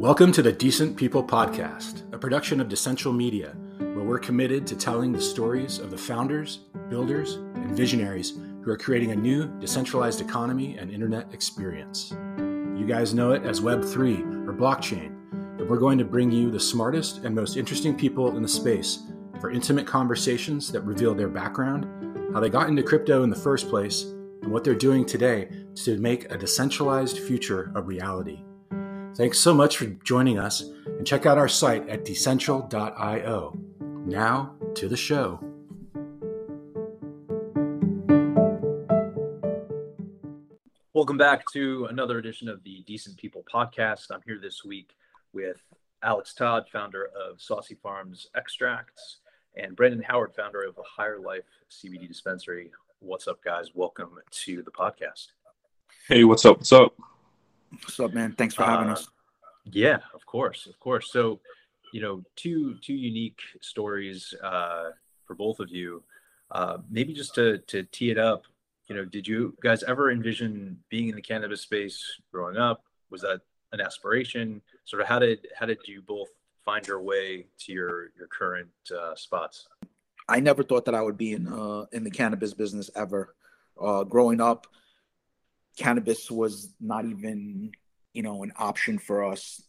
Welcome to the Decent People Podcast, a production of Decentral Media, where we're committed to telling the stories of the founders, builders, and visionaries who are creating a new decentralized economy and internet experience. You guys know it as Web3 or blockchain, but we're going to bring you the smartest and most interesting people in the space for intimate conversations that reveal their background, how they got into crypto in the first place, and what they're doing today to make a decentralized future a reality. Thanks so much for joining us, and check out our site at decentral.io. Now to the show. Welcome back to another edition of the Decent People podcast. I'm here this week with Alex Todd, founder of Saucy Farms Extracts, and Brandon Howard, founder of the Higher Life CBD Dispensary. What's up, guys? Welcome to the podcast. Hey, what's up? What's up? What's up, man? Thanks for having uh, us. Yeah, of course, of course. So, you know, two two unique stories uh, for both of you. Uh, maybe just to to tee it up, you know, did you guys ever envision being in the cannabis space growing up? Was that an aspiration? Sort of how did how did you both find your way to your your current uh, spots? I never thought that I would be in uh, in the cannabis business ever. Uh, growing up, cannabis was not even you know an option for us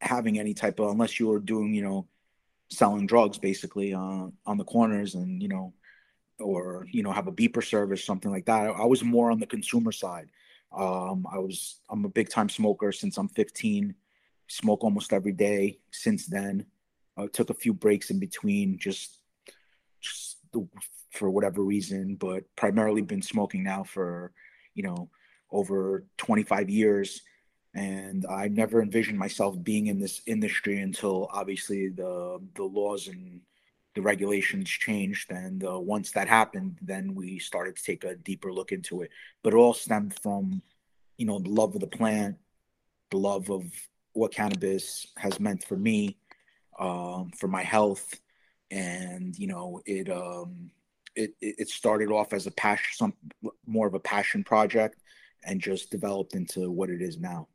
having any type of unless you were doing you know selling drugs basically uh, on the corners and you know or you know have a beeper service something like that. I was more on the consumer side. Um, i was i'm a big time smoker since i'm 15 smoke almost every day since then. I took a few breaks in between just just for whatever reason but primarily been smoking now for you know over 25 years and I never envisioned myself being in this industry until obviously the the laws and the regulations changed. And uh, once that happened, then we started to take a deeper look into it. But it all stemmed from, you know, the love of the plant, the love of what cannabis has meant for me, um, for my health, and you know, it um, it it started off as a passion, some more of a passion project, and just developed into what it is now.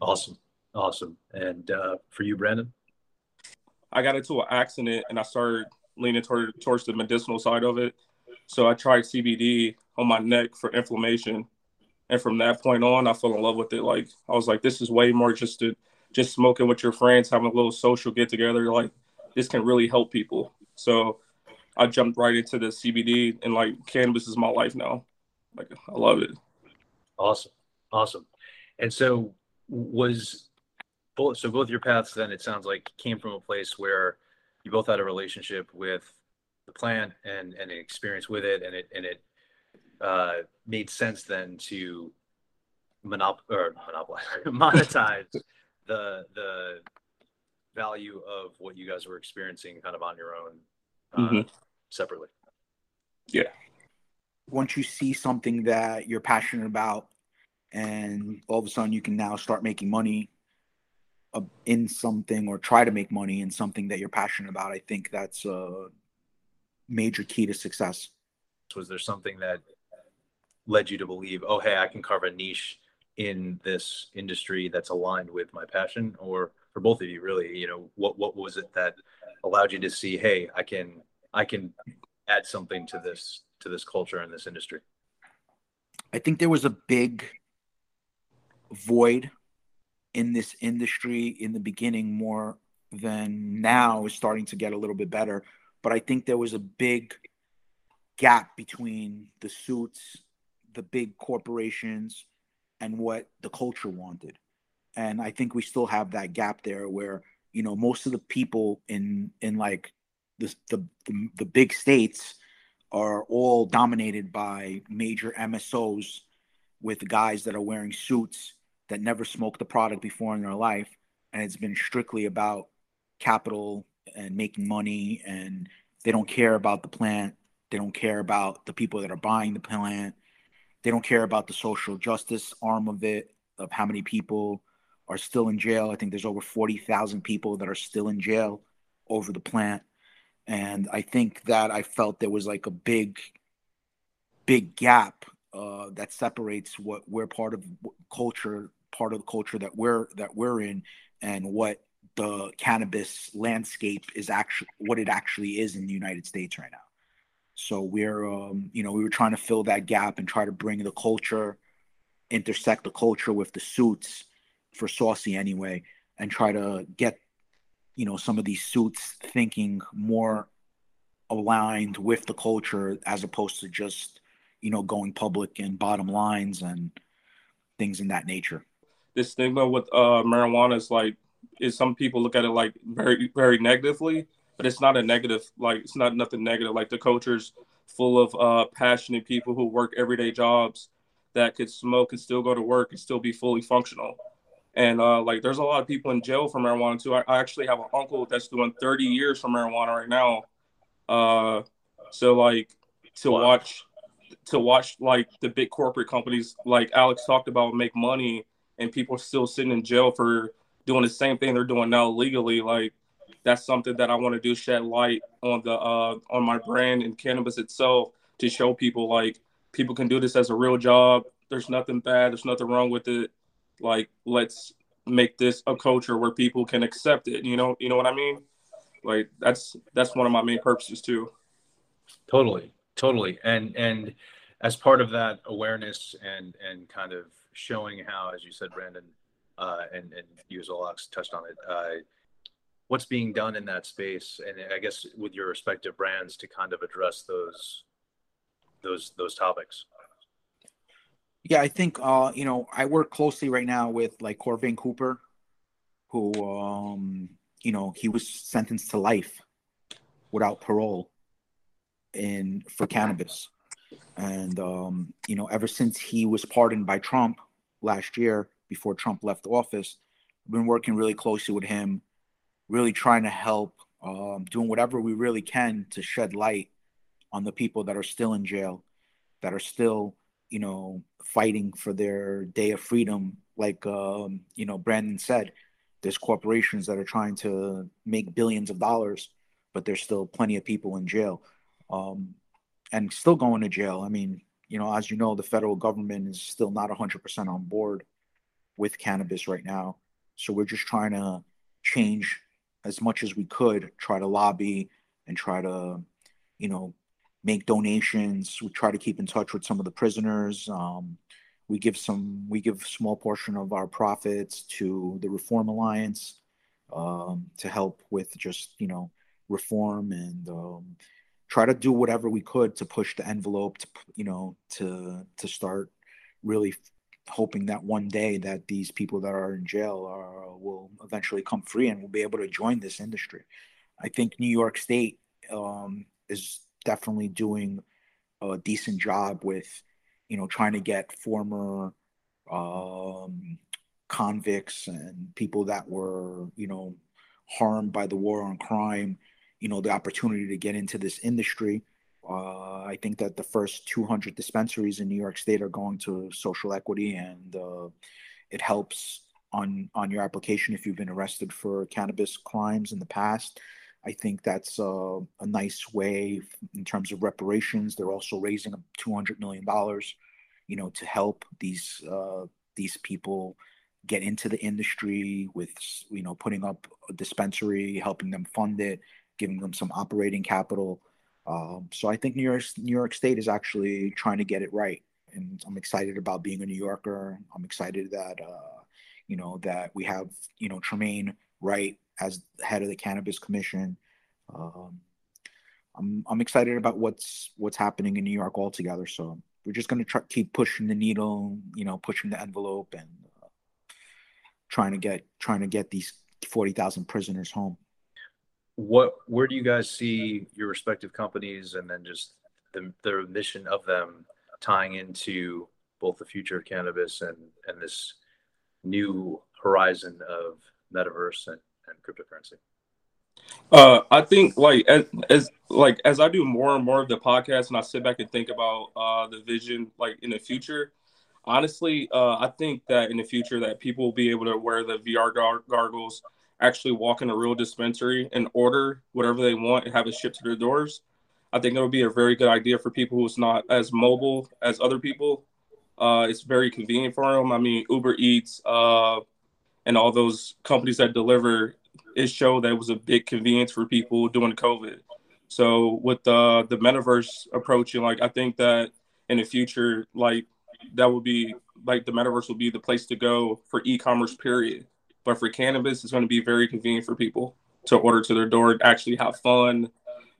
Awesome. Awesome. And uh, for you, Brandon? I got into an accident and I started leaning toward, towards the medicinal side of it. So I tried CBD on my neck for inflammation. And from that point on, I fell in love with it. Like I was like, this is way more just to just smoking with your friends, having a little social get together. Like this can really help people. So I jumped right into the CBD and like cannabis is my life now. Like I love it. Awesome. Awesome. And so was both so both your paths then it sounds like came from a place where you both had a relationship with the plant and and an experience with it and it and it uh, made sense then to monop or monopolize monetize the the value of what you guys were experiencing kind of on your own uh, mm-hmm. separately yeah once you see something that you're passionate about and all of a sudden you can now start making money uh, in something or try to make money in something that you're passionate about i think that's a major key to success. Was there something that led you to believe oh hey i can carve a niche in this industry that's aligned with my passion or for both of you really you know what what was it that allowed you to see hey i can i can add something to this to this culture and this industry i think there was a big void in this industry in the beginning more than now is starting to get a little bit better. But I think there was a big gap between the suits, the big corporations, and what the culture wanted. And I think we still have that gap there where, you know, most of the people in in like the the, the, the big states are all dominated by major MSOs with guys that are wearing suits that never smoked the product before in their life. And it's been strictly about capital and making money. And they don't care about the plant. They don't care about the people that are buying the plant. They don't care about the social justice arm of it of how many people are still in jail. I think there's over 40,000 people that are still in jail over the plant and i think that i felt there was like a big big gap uh, that separates what we're part of culture part of the culture that we're that we're in and what the cannabis landscape is actually what it actually is in the United States right now. So we're um, you know we were trying to fill that gap and try to bring the culture, intersect the culture with the suits for Saucy anyway, and try to get you know some of these suits thinking more aligned with the culture as opposed to just you know going public and bottom lines and things in that nature. The stigma with uh, marijuana is like is some people look at it like very very negatively but it's not a negative like it's not nothing negative. Like the culture's full of uh, passionate people who work everyday jobs that could smoke and still go to work and still be fully functional and uh, like there's a lot of people in jail for marijuana too. I, I actually have an uncle that's doing 30 years for marijuana right now. Uh, so like to wow. watch to watch like the big corporate companies like Alex talked about make money and people still sitting in jail for doing the same thing they're doing now legally like that's something that I want to do shed light on the uh on my brand and cannabis itself to show people like people can do this as a real job. There's nothing bad there's nothing wrong with it like let's make this a culture where people can accept it you know you know what I mean? Like that's that's one of my main purposes too. Totally totally. And and as part of that awareness and and kind of showing how as you said brandon uh, and and you as touched on it uh, what's being done in that space and i guess with your respective brands to kind of address those those those topics yeah i think uh you know i work closely right now with like Corvain Cooper who um you know, he was sentenced to life without parole in for cannabis. And um, you know, ever since he was pardoned by Trump last year, before Trump left office, I've been working really closely with him, really trying to help, um, doing whatever we really can to shed light on the people that are still in jail, that are still, you know, fighting for their day of freedom. Like um, you know, Brandon said, there's corporations that are trying to make billions of dollars, but there's still plenty of people in jail, um, and still going to jail. I mean, you know, as you know, the federal government is still not 100% on board with cannabis right now. So we're just trying to change as much as we could, try to lobby and try to, you know, make donations. We try to keep in touch with some of the prisoners. Um, we give some we give small portion of our profits to the reform alliance um, to help with just you know reform and um, try to do whatever we could to push the envelope to you know to to start really hoping that one day that these people that are in jail are, will eventually come free and will be able to join this industry i think new york state um, is definitely doing a decent job with you know, trying to get former um, convicts and people that were, you know, harmed by the war on crime, you know, the opportunity to get into this industry. Uh, I think that the first 200 dispensaries in New York State are going to social equity, and uh, it helps on on your application if you've been arrested for cannabis crimes in the past. I think that's uh, a nice way in terms of reparations. They're also raising two hundred million dollars, you know, to help these uh, these people get into the industry with you know putting up a dispensary, helping them fund it, giving them some operating capital. Um, so I think New York New York State is actually trying to get it right, and I'm excited about being a New Yorker. I'm excited that uh, you know that we have you know Tremaine Wright as head of the Cannabis Commission. Um, I'm I'm excited about what's what's happening in New York altogether. So we're just going to try keep pushing the needle, you know, pushing the envelope, and uh, trying to get trying to get these forty thousand prisoners home. What where do you guys see your respective companies, and then just the the mission of them tying into both the future of cannabis and and this new horizon of metaverse and, and cryptocurrency? Uh, I think like as, as like as I do more and more of the podcast, and I sit back and think about uh, the vision like in the future. Honestly, uh, I think that in the future that people will be able to wear the VR gar- gargles, actually walk in a real dispensary and order whatever they want and have it shipped to their doors. I think it would be a very good idea for people who's not as mobile as other people. Uh, it's very convenient for them. I mean, Uber Eats uh, and all those companies that deliver, it showed that it was a big convenience for people during COVID. So with the the metaverse approaching, like I think that in the future, like that will be like the metaverse will be the place to go for e-commerce. Period. But for cannabis, it's going to be very convenient for people to order to their door, actually have fun,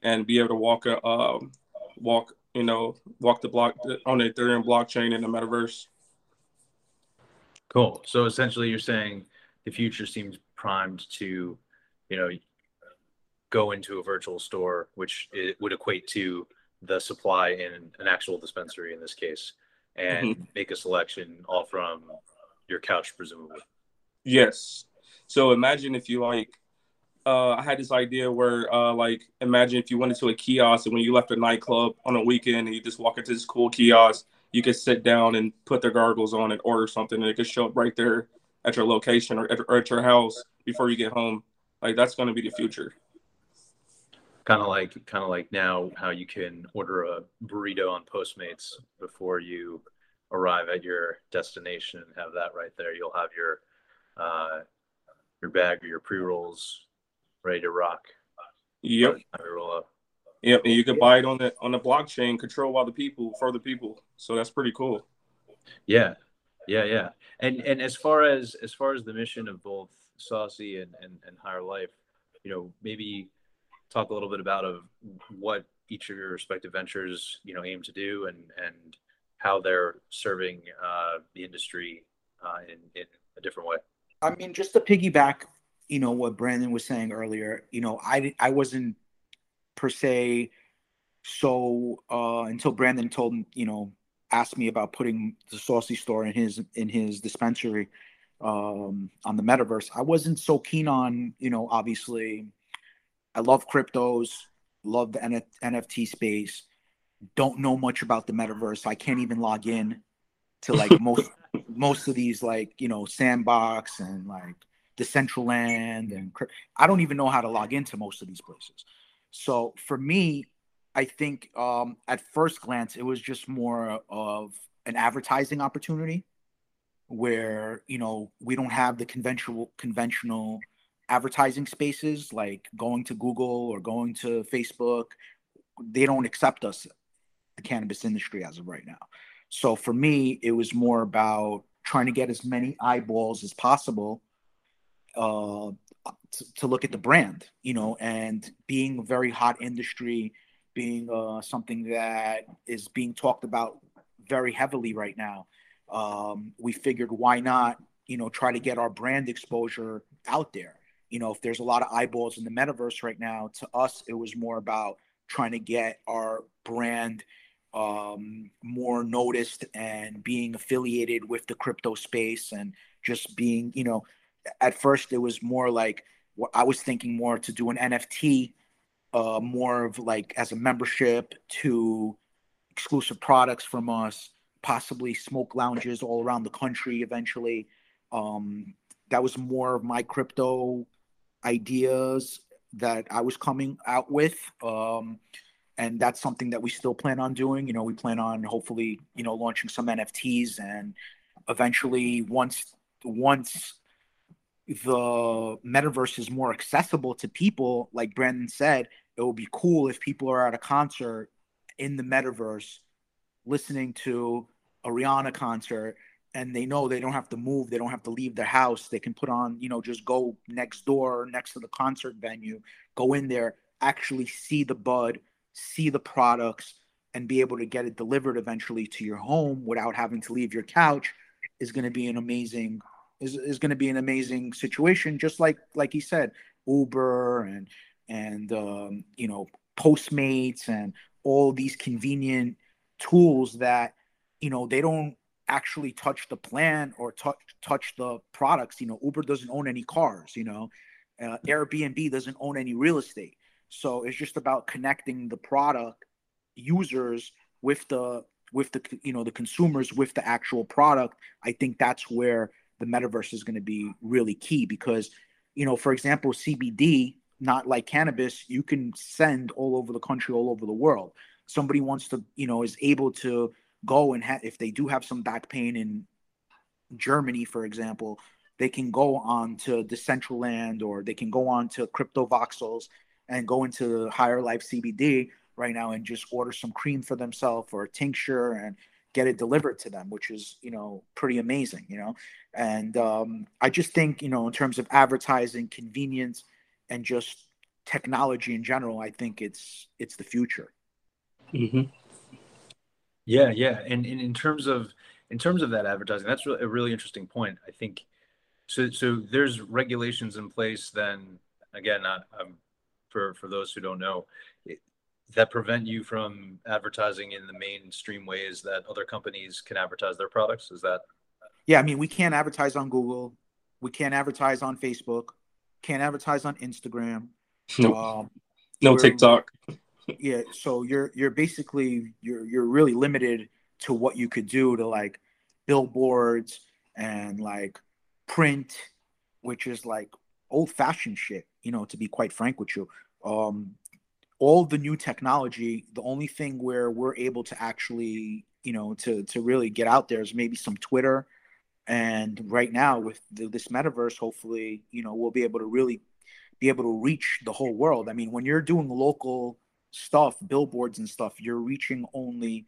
and be able to walk a um, walk you know walk the block on the Ethereum blockchain in the metaverse. Cool. So essentially, you're saying the future seems primed to, you know, go into a virtual store, which it would equate to the supply in an actual dispensary in this case, and mm-hmm. make a selection all from your couch, presumably. Yes. So imagine if you like, uh, I had this idea where, uh, like, imagine if you went into a kiosk and when you left a nightclub on a weekend and you just walk into this cool kiosk, you could sit down and put the gargles on and order something and it could show up right there at your location or at, or at your house before you get home. Like, that's going to be the future. Kind of like kind of like now how you can order a burrito on postmates before you arrive at your destination and have that right there. You'll have your uh, your bag or your pre-rolls ready to rock. Yep. Yep and you can buy it on the on the blockchain controlled by the people for the people. So that's pretty cool. Yeah yeah yeah and and as far as as far as the mission of both saucy and and, and higher life you know maybe talk a little bit about of what each of your respective ventures you know aim to do and and how they're serving uh, the industry uh, in in a different way. I mean, just to piggyback, you know what Brandon was saying earlier. You know, I I wasn't per se so uh, until Brandon told you know asked me about putting the saucy store in his in his dispensary um, on the metaverse. I wasn't so keen on you know obviously I love cryptos, love the N- NFT space. Don't know much about the metaverse. I can't even log in to like most most of these like you know sandbox and like Decentraland and I don't even know how to log into most of these places. So for me, I think um, at first glance it was just more of an advertising opportunity where you know we don't have the conventional conventional advertising spaces like going to Google or going to Facebook, they don't accept us, the cannabis industry as of right now. So for me, it was more about trying to get as many eyeballs as possible uh, to, to, look at the brand, you know, and being a very hot industry, being uh, something that is being talked about very heavily right now. Um, we figured why not, you know, try to get our brand exposure out there you know, if there's a lot of eyeballs in the metaverse right now, to us, it was more about trying to get our brand um, more noticed and being affiliated with the crypto space and just being, you know, at first it was more like what I was thinking more to do an NFT, uh, more of like as a membership to exclusive products from us, possibly smoke lounges all around the country eventually. Um, that was more of my crypto ideas that I was coming out with. Um, and that's something that we still plan on doing. You know, we plan on hopefully, you know, launching some NFTs and eventually once once the metaverse is more accessible to people, like Brandon said, it would be cool if people are at a concert in the metaverse listening to a Rihanna concert and they know they don't have to move they don't have to leave their house. They can put on you know just go next door next to the concert venue go in there actually see the bud see the products and be able to get it delivered eventually to your home without having to leave your couch is going to be an amazing is, is going to be an amazing situation just like like he said uber and and um, you know postmates and all these convenient tools that you know they don't actually touch the plan or touch touch the products. You know, Uber doesn't own any cars. You know, uh, Airbnb doesn't own any real estate. So it's just about connecting the product users with the with the you know the consumers with the actual product. I think that's where the metaverse is going to be really key because you know, for example, CBD, not like cannabis, you can send all over the country, all over the world. Somebody wants to, you know, is able to go and ha- if they do have some back pain in Germany, for example, they can go on to Decentraland or they can go on to Crypto Voxels and go into Higher Life CBD right now and just order some cream for themselves or a tincture and get it delivered to them, which is you know pretty amazing, you know. And um, I just think you know in terms of advertising, convenience, and just technology in general, I think it's it's the future. Mm-hmm. Yeah, yeah, and, and in terms of in terms of that advertising, that's a really interesting point. I think so. So there's regulations in place. Then again, not um, for for those who don't know, that prevent you from advertising in the mainstream ways that other companies can advertise their products. Is that? Yeah, I mean, we can't advertise on Google. We can't advertise on Facebook. Can't advertise on Instagram. No, um, no TikTok. Yeah, so you're you're basically you're you're really limited to what you could do to like billboards and like print, which is like old fashioned shit, you know, to be quite frank with you. Um, all the new technology, the only thing where we're able to actually, you know, to to really get out there is maybe some Twitter. And right now with the, this metaverse, hopefully, you know, we'll be able to really be able to reach the whole world. I mean, when you're doing local stuff, billboards and stuff, you're reaching only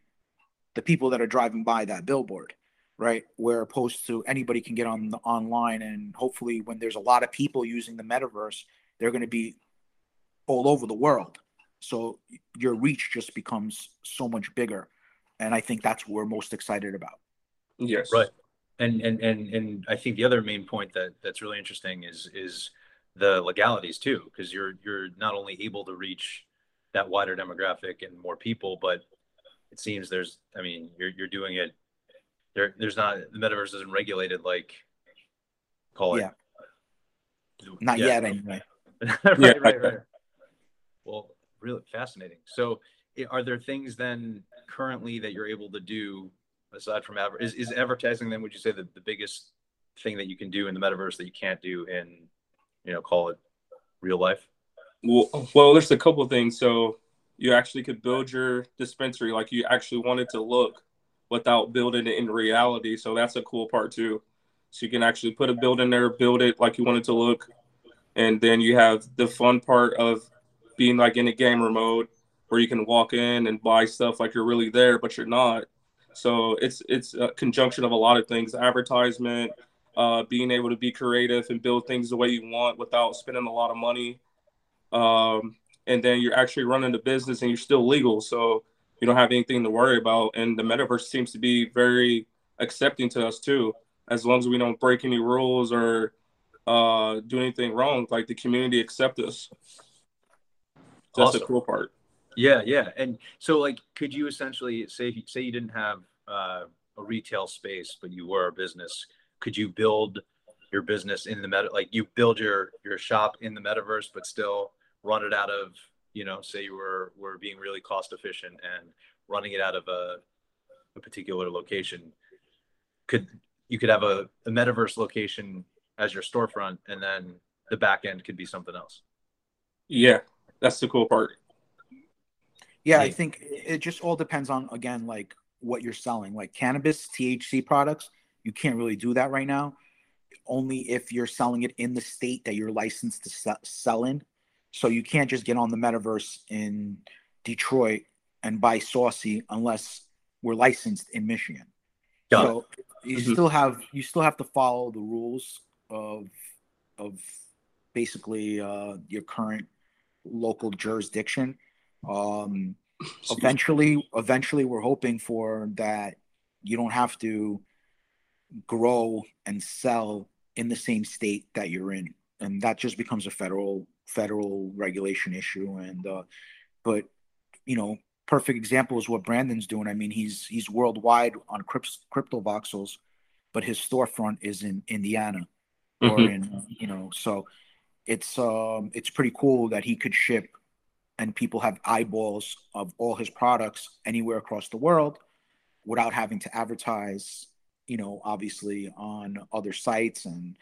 the people that are driving by that billboard, right? Where opposed to anybody can get on the online and hopefully when there's a lot of people using the metaverse, they're going to be all over the world. So your reach just becomes so much bigger. And I think that's what we're most excited about. Yes. Right. And and and and I think the other main point that that's really interesting is is the legalities too, because you're you're not only able to reach that wider demographic and more people, but it seems there's i mean you're you're doing it there there's not the metaverse isn't regulated like call it yeah. not yeah. yet anyway right, yeah. right right well really fascinating. So are there things then currently that you're able to do aside from ever is, is advertising then would you say the, the biggest thing that you can do in the metaverse that you can't do in you know call it real life? Well, well there's a couple things. So you actually could build your dispensary. Like you actually wanted to look without building it in reality. So that's a cool part too. So you can actually put a building there, build it like you wanted to look, and then you have the fun part of being like in a gamer mode where you can walk in and buy stuff like you're really there, but you're not. So it's it's a conjunction of a lot of things: advertisement, uh, being able to be creative and build things the way you want without spending a lot of money. Um, and then you're actually running the business and you're still legal. So you don't have anything to worry about. And the metaverse seems to be very accepting to us too, as long as we don't break any rules or uh, do anything wrong. Like the community accept us. So awesome. That's the cool part. Yeah, yeah. And so, like, could you essentially say say you didn't have uh, a retail space, but you were a business? Could you build your business in the meta? Like, you build your your shop in the metaverse, but still run it out of you know say you were were being really cost efficient and running it out of a, a particular location could you could have a, a metaverse location as your storefront and then the back end could be something else yeah that's the cool part yeah i think it just all depends on again like what you're selling like cannabis thc products you can't really do that right now only if you're selling it in the state that you're licensed to sell in so you can't just get on the metaverse in Detroit and buy Saucy unless we're licensed in Michigan. Got so it. you mm-hmm. still have you still have to follow the rules of of basically uh, your current local jurisdiction. Um, eventually, eventually, we're hoping for that. You don't have to grow and sell in the same state that you're in, and that just becomes a federal federal regulation issue. And uh, but you know, perfect example is what Brandon's doing. I mean, he's he's worldwide on crypto voxels, but his storefront is in Indiana or mm-hmm. in you know. So it's um it's pretty cool that he could ship and people have eyeballs of all his products anywhere across the world without having to advertise you know obviously on other sites and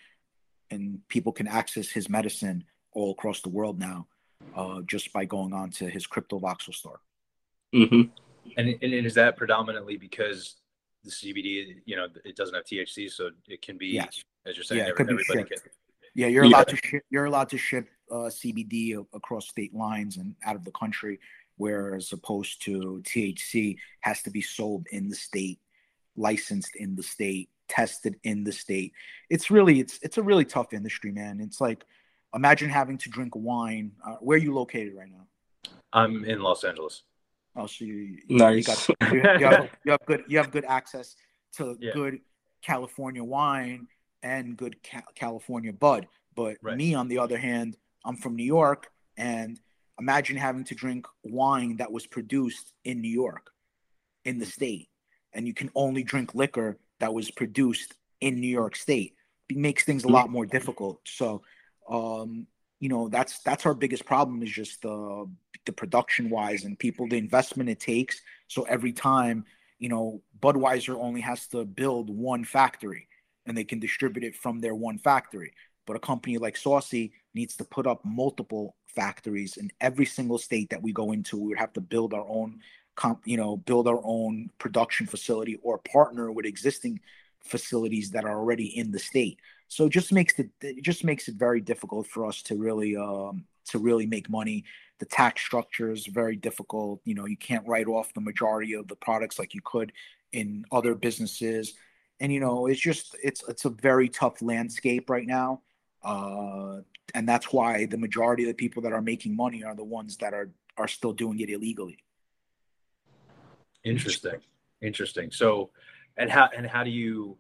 and people can access his medicine all across the world now, uh, just by going on to his crypto voxel store. Mm-hmm. And, and is that predominantly because the CBD, you know, it doesn't have THC, so it can be, Yes. as you're saying, Yeah, every, everybody shipped. can. Yeah, you're Yeah. allowed to ship. You're allowed to ship uh, CBD across state lines and out of the country, whereas opposed to THC has to be sold in the state, licensed in the state, tested in the state. It's really it's it's a really tough industry, man. It's like imagine having to drink wine. Uh, where are you located right now? I'm in Los Angeles. Oh, so you, you- Nice. You, got, you, you have, you have good you have good access to Yeah. good California wine and good ca- California bud. But Right. me, on the other hand, I'm from New York, and imagine having to drink wine that was produced in New York, in the state, and you can only drink liquor that was produced in New York State. It makes things a lot more difficult. So, um, you know, that's that's our biggest problem is just uh, the production wise and people the investment it takes. So every time, you know, Budweiser only has to build one factory and they can distribute it from their one factory. But a company like Saucy needs to put up multiple factories in every single state that we go into. We would have to build our own, comp, you know, build our own production facility or partner with existing facilities that are already in the state. So it just makes the it just makes it very difficult for us to really um, to really make money. The tax structure is very difficult. You know, you can't write off the majority of the products like you could in other businesses and you know it's just it's it's a very tough landscape right now uh and that's why the majority of the people that are making money are the ones that are are still doing it illegally Interesting. Interesting. So, and how, and how do you,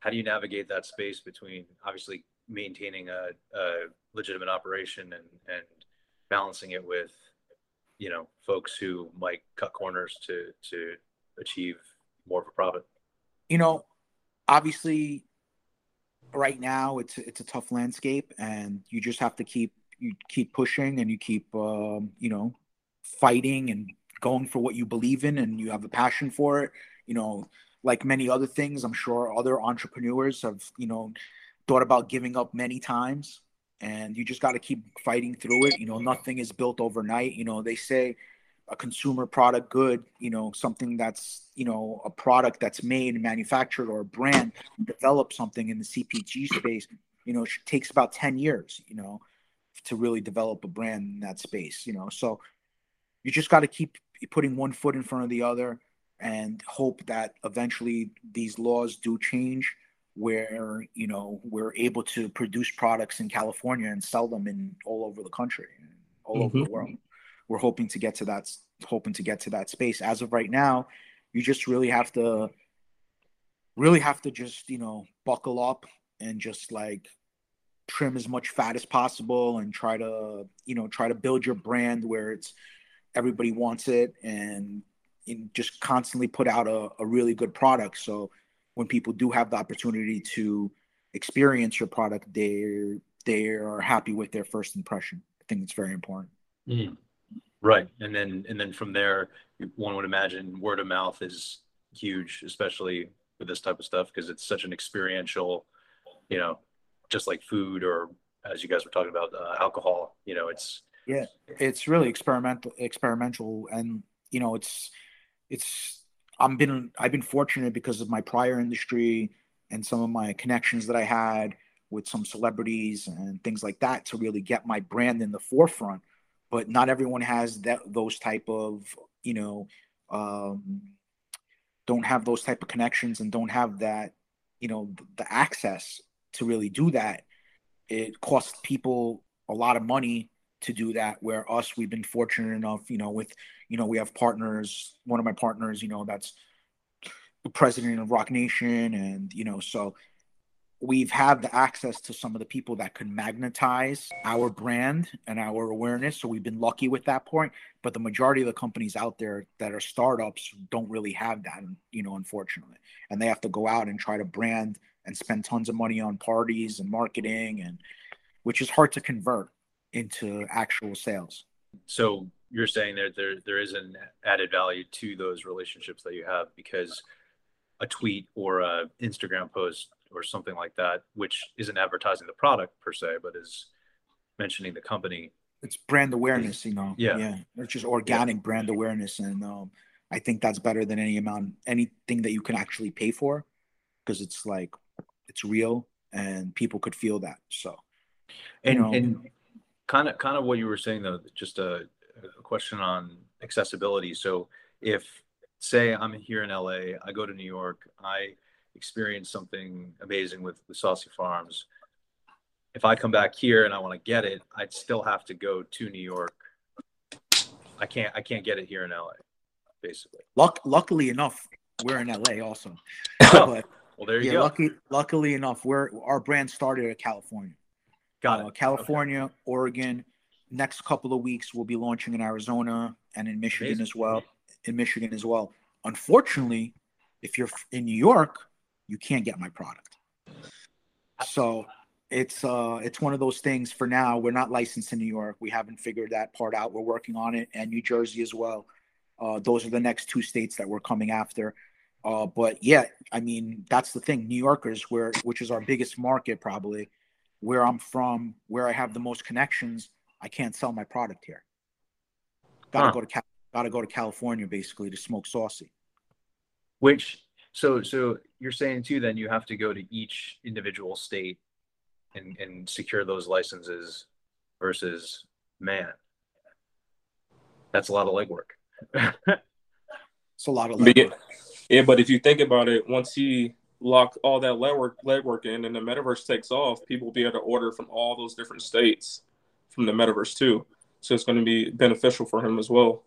how do you navigate that space between obviously maintaining a, a legitimate operation and, and balancing it with, you know, folks who might cut corners to, to achieve more of a profit? you know obviously right now it's it's a tough landscape and you just have to keep you keep pushing and you keep um, you know fighting and going for what you believe in and you have a passion for it. You know like many other things i'm sure other entrepreneurs have you know thought about giving up many times and you just got to keep fighting through it. You know nothing is built overnight. You know they say a consumer product good you know something that's you know a product that's made and manufactured or a brand develop something in the cpg space you know it takes about 10 years you know to really develop a brand in that space you know. So you just got to keep putting one foot in front of the other and hope that eventually these laws do change where you know we're able to produce products in california and sell them in all over the country all over the mm-hmm. world we're hoping to get to that hoping to get to that space. As of right now you just really have to really have to just you know buckle up and just like trim as much fat as possible and try to you know try to build your brand where it's everybody wants it and, and just constantly put out a, a really good product. So when people do have the opportunity to experience your product they're they are happy with their first impression. I think it's very important mm. Right. And then, and then from there, one would imagine word of mouth is huge, especially with this type of stuff, because it's such an experiential, you know, just like food or as you guys were talking about, uh, alcohol, you know, it's, yeah it's really experimental experimental and you know it's it's i'm been i've been fortunate because of my prior industry and some of my connections that i had with some celebrities and things like that to really get my brand in the forefront but not everyone has that those type of you know um don't have those type of connections and don't have that you know the access to really do that. It costs people a lot of money to do that where us we've been fortunate enough you know with you know we have partners one of my partners you know that's the president of Roc Nation and you know so we've had the access to some of the people that could magnetize our brand and our awareness so we've been lucky with that point but the majority of the companies out there that are startups don't really have that you know unfortunately and they have to go out and try to brand and spend tons of money on parties and marketing and which is hard to convert into actual sales. so you're saying there, there, there is an added value to those relationships that you have because a tweet or a Instagram post or something like that, which isn't advertising the product per se, but is mentioning the company. It's brand awareness, you know. Yeah. Yeah. It's just organic brand awareness. And um, I think that's better than any amount, anything that you can actually pay for, because it's like it's real and people could feel that. So, and know, and kind of kind of what you were saying though, just a, a question on accessibility. So, if say I'm here in LA, I go to New York, I experience something amazing with, with Saucy Farms. If I come back here and I want to get it, I'd still have to go to New York. I can't I can't get it here in LA, basically. Luck, luckily enough, we're in LA also. Oh, but, well, there you yeah, go. Lucky, luckily enough, we're our brand started in California. Got uh, it. California, okay. Oregon. Next couple of weeks, we'll be launching in Arizona and in Michigan Amazing. as well. In Michigan as well. Unfortunately, if you're in New York, you can't get my product. So it's uh it's one of those things for now. We're not licensed in New York. We haven't figured that part out. We're working on it and New Jersey as well. Uh, those are the next two states that we're coming after. Uh, but yeah, I mean that's the thing. New Yorkers, where which is our biggest market probably, where I'm from, where I have the most connections, I can't sell my product here. Gotta huh. go to gotta go to California basically to smoke saucy. Which so so you're saying too then you have to go to each individual state and, and secure those licenses versus man. That's a lot of legwork. it's a lot of legwork. Yeah, but if you think about it, once he lock all that legwork legwork in and the metaverse takes off, people will be able to order from all those different states from the metaverse too. So it's going to be beneficial for him as well.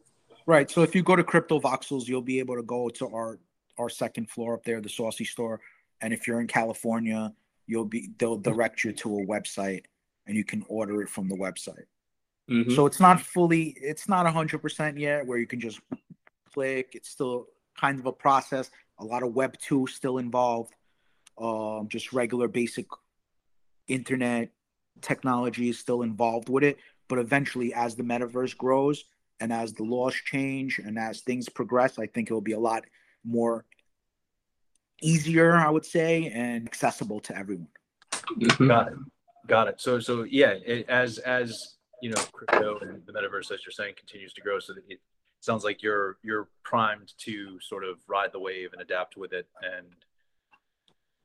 Right. So if you go to Crypto Voxels, you'll be able to go to our our second floor up there, the Saucy Store. And if you're in California, you'll be they'll direct you to a website and you can order it from the website. Mm-hmm. So it's not fully, it's not hundred percent yet where you can just click. It's still kind of a process. A lot of Web two still involved. Um, just regular basic internet technology is still involved with it. But eventually, as the metaverse grows and as the laws change and as things progress, I think it will be a lot more easier, I would say, and accessible to everyone. Mm-hmm. Got it. Got it. So, so yeah, it, as as you know, crypto and the metaverse, as you're saying, continues to grow. So it sounds like you're you're primed to sort of ride the wave and adapt with it and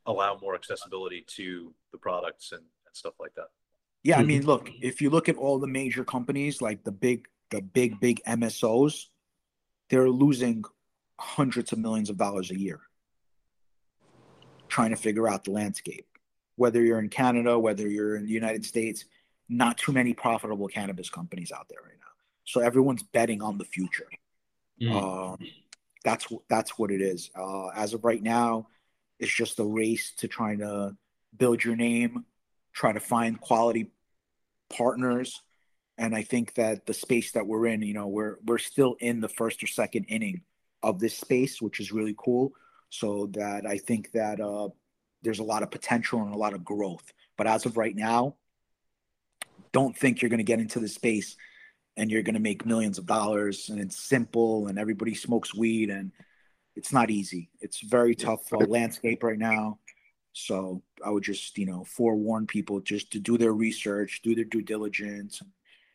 allow more accessibility to the products and, and stuff like that. Yeah, I mean, mm-hmm. look, if you look at all the major companies, like the big, the big, big MSOs, they're losing hundreds of millions of dollars a year trying to figure out the landscape. Whether you're in Canada, whether you're in the United States, not too many profitable cannabis companies out there right now. So everyone's betting on the future. Mm. Um, that's that's what it is. Uh, as of right now, it's just a race to trying to build your name, try to find quality partners, and I think that the space that we're in, you know, we're we're still in the first or second inning of this space, which is really cool. So that I think that uh, there's a lot of potential and a lot of growth. But as of right now, don't think you're going to get into the space and you're going to make millions of dollars and it's simple and everybody smokes weed and it's not easy. It's very tough uh, landscape right now. So I would just, you know, forewarn people just to do their research, do their due diligence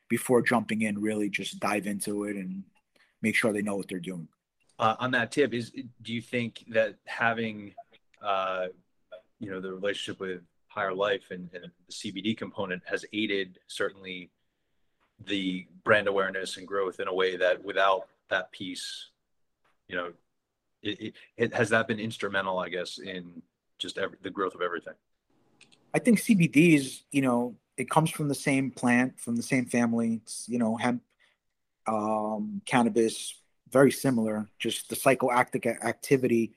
before jumping in, really just dive into it and make sure they know what they're doing uh, on that tip is do you think that having uh, you know the relationship with higher life and, and, the cbd component has aided certainly the brand awareness and growth in a way that without that piece you know it, it, it has that been instrumental i guess in just every, the growth of everything? I think cbd is you know it comes from the same plant from the same family. It's, you know hemp um, cannabis very similar. Just the psychoactive activity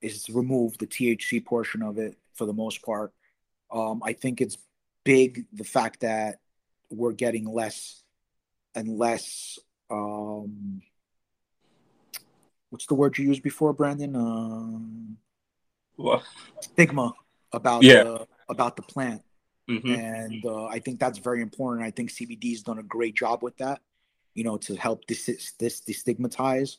is removed, the THC portion of it for the most part. Um, I think it's big the fact that we're getting less and less. Um, what's the word you used before, Brandon? Um, what? Stigma about yeah. the, about the plant. Mm-hmm. And uh, I think that's very important. I think CBD has done a great job with that you know, to help this this destigmatize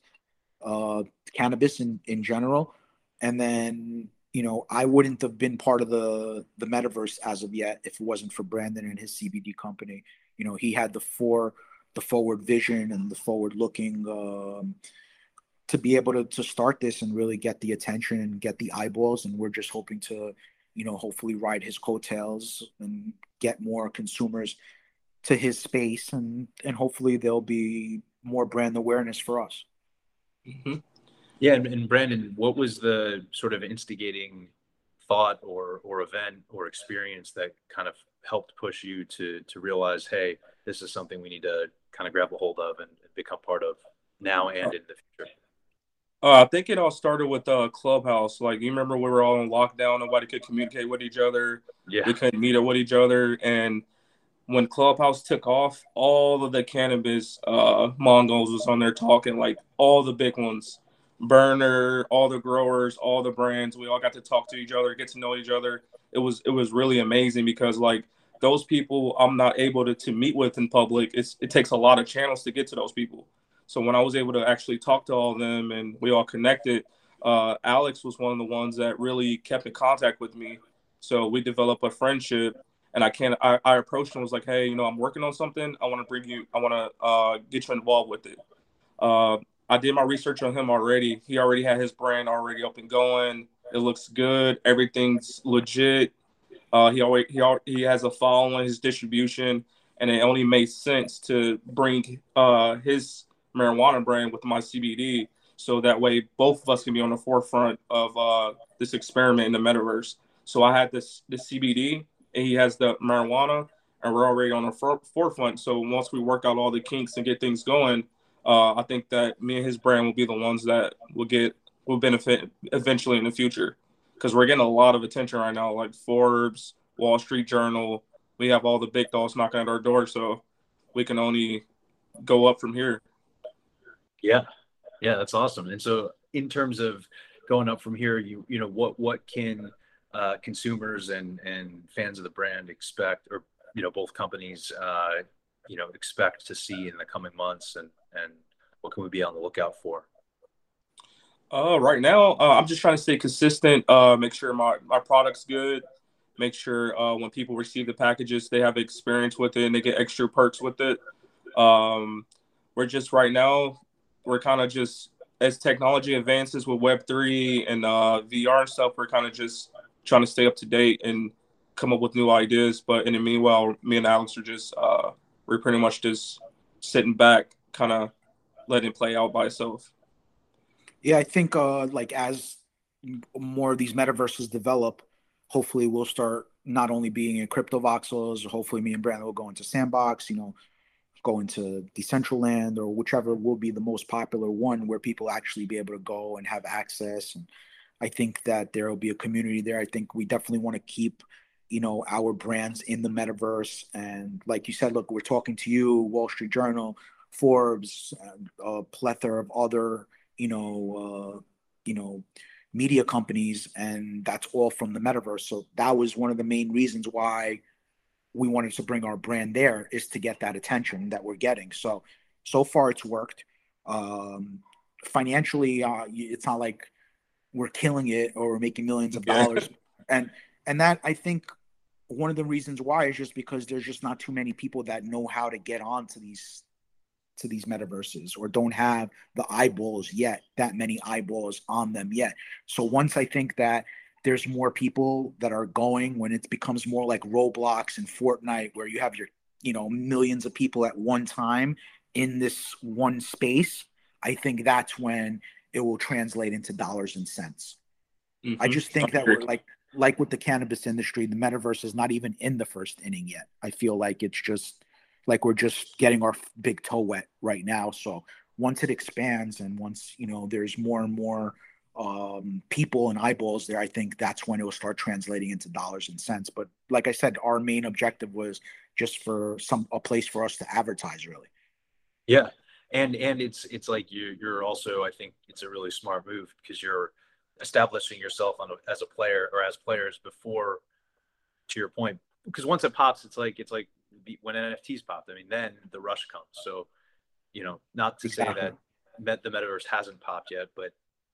uh, cannabis in in general. And then, you know, I wouldn't have been part of the the metaverse as of yet if it wasn't for Brandon and his CBD company. You know, he had the four the forward vision and the forward looking um, to be able to to start this and really get the attention and get the eyeballs. And we're just hoping to, you know, hopefully ride his coattails and get more consumers to his space, and and hopefully there'll be more brand awareness for us. Mm-hmm. Yeah, and, and Brandon, what was the sort of instigating thought or or event or experience that kind of helped push you to to realize, hey, this is something we need to kind of grab a hold of and become part of now and in the future? Uh, I think it all started with uh, Clubhouse. Like you remember, we were all in lockdown. Nobody could communicate with each other. Yeah, we couldn't meet up with each other. And when Clubhouse took off, all of the cannabis uh, Mongols was on there talking. Like all the big ones, Berner, all the growers, all the brands. We all got to talk to each other, get to know each other. It was it was really amazing because like those people I'm not able to, to meet with in public. It's, it takes a lot of channels to get to those people. So when I was able to actually talk to all of them and we all connected, uh, Alex was one of the ones that really kept in contact with me. So we developed a friendship and I can't, I, I approached him was like, Hey, you know, I'm working on something. I want to bring you, I want to uh, get you involved with it. Uh, I did my research on him already. He already had his brand already up and going. It looks good. Everything's legit. Uh, he always he he has a following, his distribution, and it only made sense to bring uh, his marijuana brand with my CBD, so that way both of us can be on the forefront of uh, this experiment in the metaverse. So I had this the CBD, and he has the marijuana, and we're already on the for- forefront. So once we work out all the kinks and get things going, uh, I think that me and his brand will be the ones that will get will benefit eventually in the future because we're getting a lot of attention right now, like Forbes, Wall Street Journal. We have all the big dogs knocking at our door, so we can only go up from here. Yeah, yeah, that's awesome. And so, in terms of going up from here, you you know what what can uh, consumers and and fans of the brand expect, or you know both companies, uh, you know expect to see in the coming months, and and what can we be on the lookout for? Uh, right now, uh, I'm just trying to stay consistent. Uh, make sure my my product's good. Make sure uh, when people receive the packages, they have experience with it and they get extra perks with it. Um, we're just right now we're kind of just as technology advances with Web three and uh, VR and stuff, we're kind of just trying to stay up to date and come up with new ideas. But in the meanwhile, me and Alex are just uh, we're pretty much just sitting back, kind of letting it play out by itself. Yeah, I think uh, like as more of these metaverses develop, hopefully we'll start not only being in Cryptovoxels. Hopefully, me and Brandon will go into Sandbox. You know, go into Decentraland or whichever will be the most popular one where people actually be able to go and have access. And I think that there will be a community there. I think we definitely want to keep, you know, our brands in the metaverse. And like you said, look, we're talking to you, Wall Street Journal, Forbes, a plethora of other, you know, uh, you know, media companies, and that's all from the metaverse. So that was one of the main reasons why we wanted to bring our brand there is to get that attention that we're getting. So so far it's worked. Um, financially, uh, it's not like we're killing it or we're making millions of dollars, and and that I think one of the reasons why is just because there's just not too many people that know how to get onto these to these metaverses or don't have the eyeballs yet that many eyeballs on them yet so once i think that there's more people that are going when it becomes more like Roblox and Fortnite, where you have your, you know, millions of people at one time in this one space. I think that's when it will translate into dollars and cents. Mm-hmm. I just think that we're like, like with the cannabis industry, the metaverse is not even in the first inning yet. I feel like it's just like we're just getting our big toe wet right now. So once it expands and once, you know, there's more and more um, people and eyeballs there, I think that's when it will start translating into dollars and cents. But like I said, our main objective was just for some a place for us to advertise, really. Yeah, and and it's it's like you you're also I think it's a really smart move because you're establishing yourself on a, as a player or as players before, to your point, because once it pops, it's like it's like when NFTs popped. I mean, then the rush comes. So, you know, not to exactly. say that the metaverse hasn't popped yet, but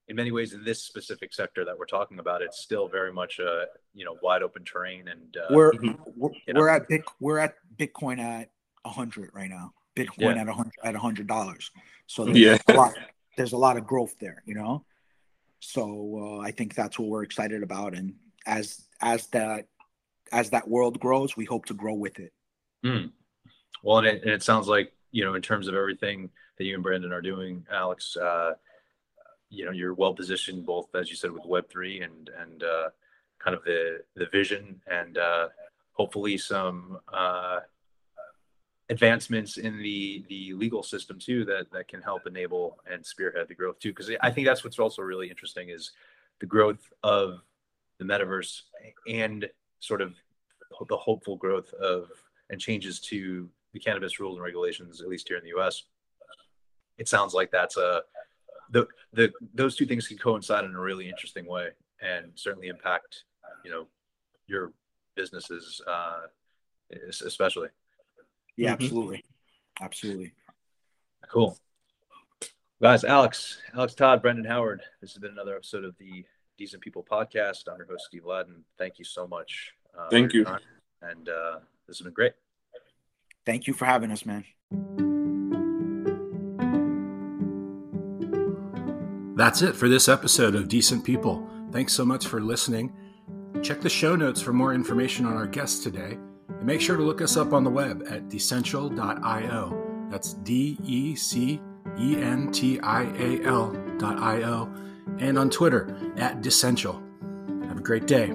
in many ways in this specific sector that we're talking about it's still very much a you know wide open terrain and uh, we're we're, we're at big we're at bitcoin at 100 right now bitcoin yeah. at 100 at a 100 dollars so there's yeah. a lot there's a lot of growth there, you know. So uh, I think that's what we're excited about, and as as that as that world grows, we hope to grow with it. Mm. Well, and it, and it, sounds like you know, in terms of everything that you and Brandon are doing, Alex, uh, you know, you're well positioned both, as you said, with Web three and and uh, kind of the the vision and uh, hopefully some uh, advancements in the the legal system too that that can help enable and spearhead the growth too. Because i think that's what's also really interesting is the growth of the metaverse and sort of the hopeful growth of and changes to the cannabis rules and regulations at least here in the us it sounds like that's a the the those two things can coincide in a really interesting way and certainly impact you know your businesses uh especially yeah, mm-hmm. absolutely. Absolutely. Cool. Guys, Alex, Alex Todd, Brandon Howard. This has been another episode of the Decent People podcast. I'm your host, Steve Ladden. Thank you so much. Uh, Thank you. And uh, this has been great. Thank you for having us, man. That's it for this episode of Decent People. Thanks so much for listening. Check the show notes for more information on our guests today and make sure to look us up on the web at decential.io. That's D E C E N T I A L.io. And on Twitter at Decential. Have a great day.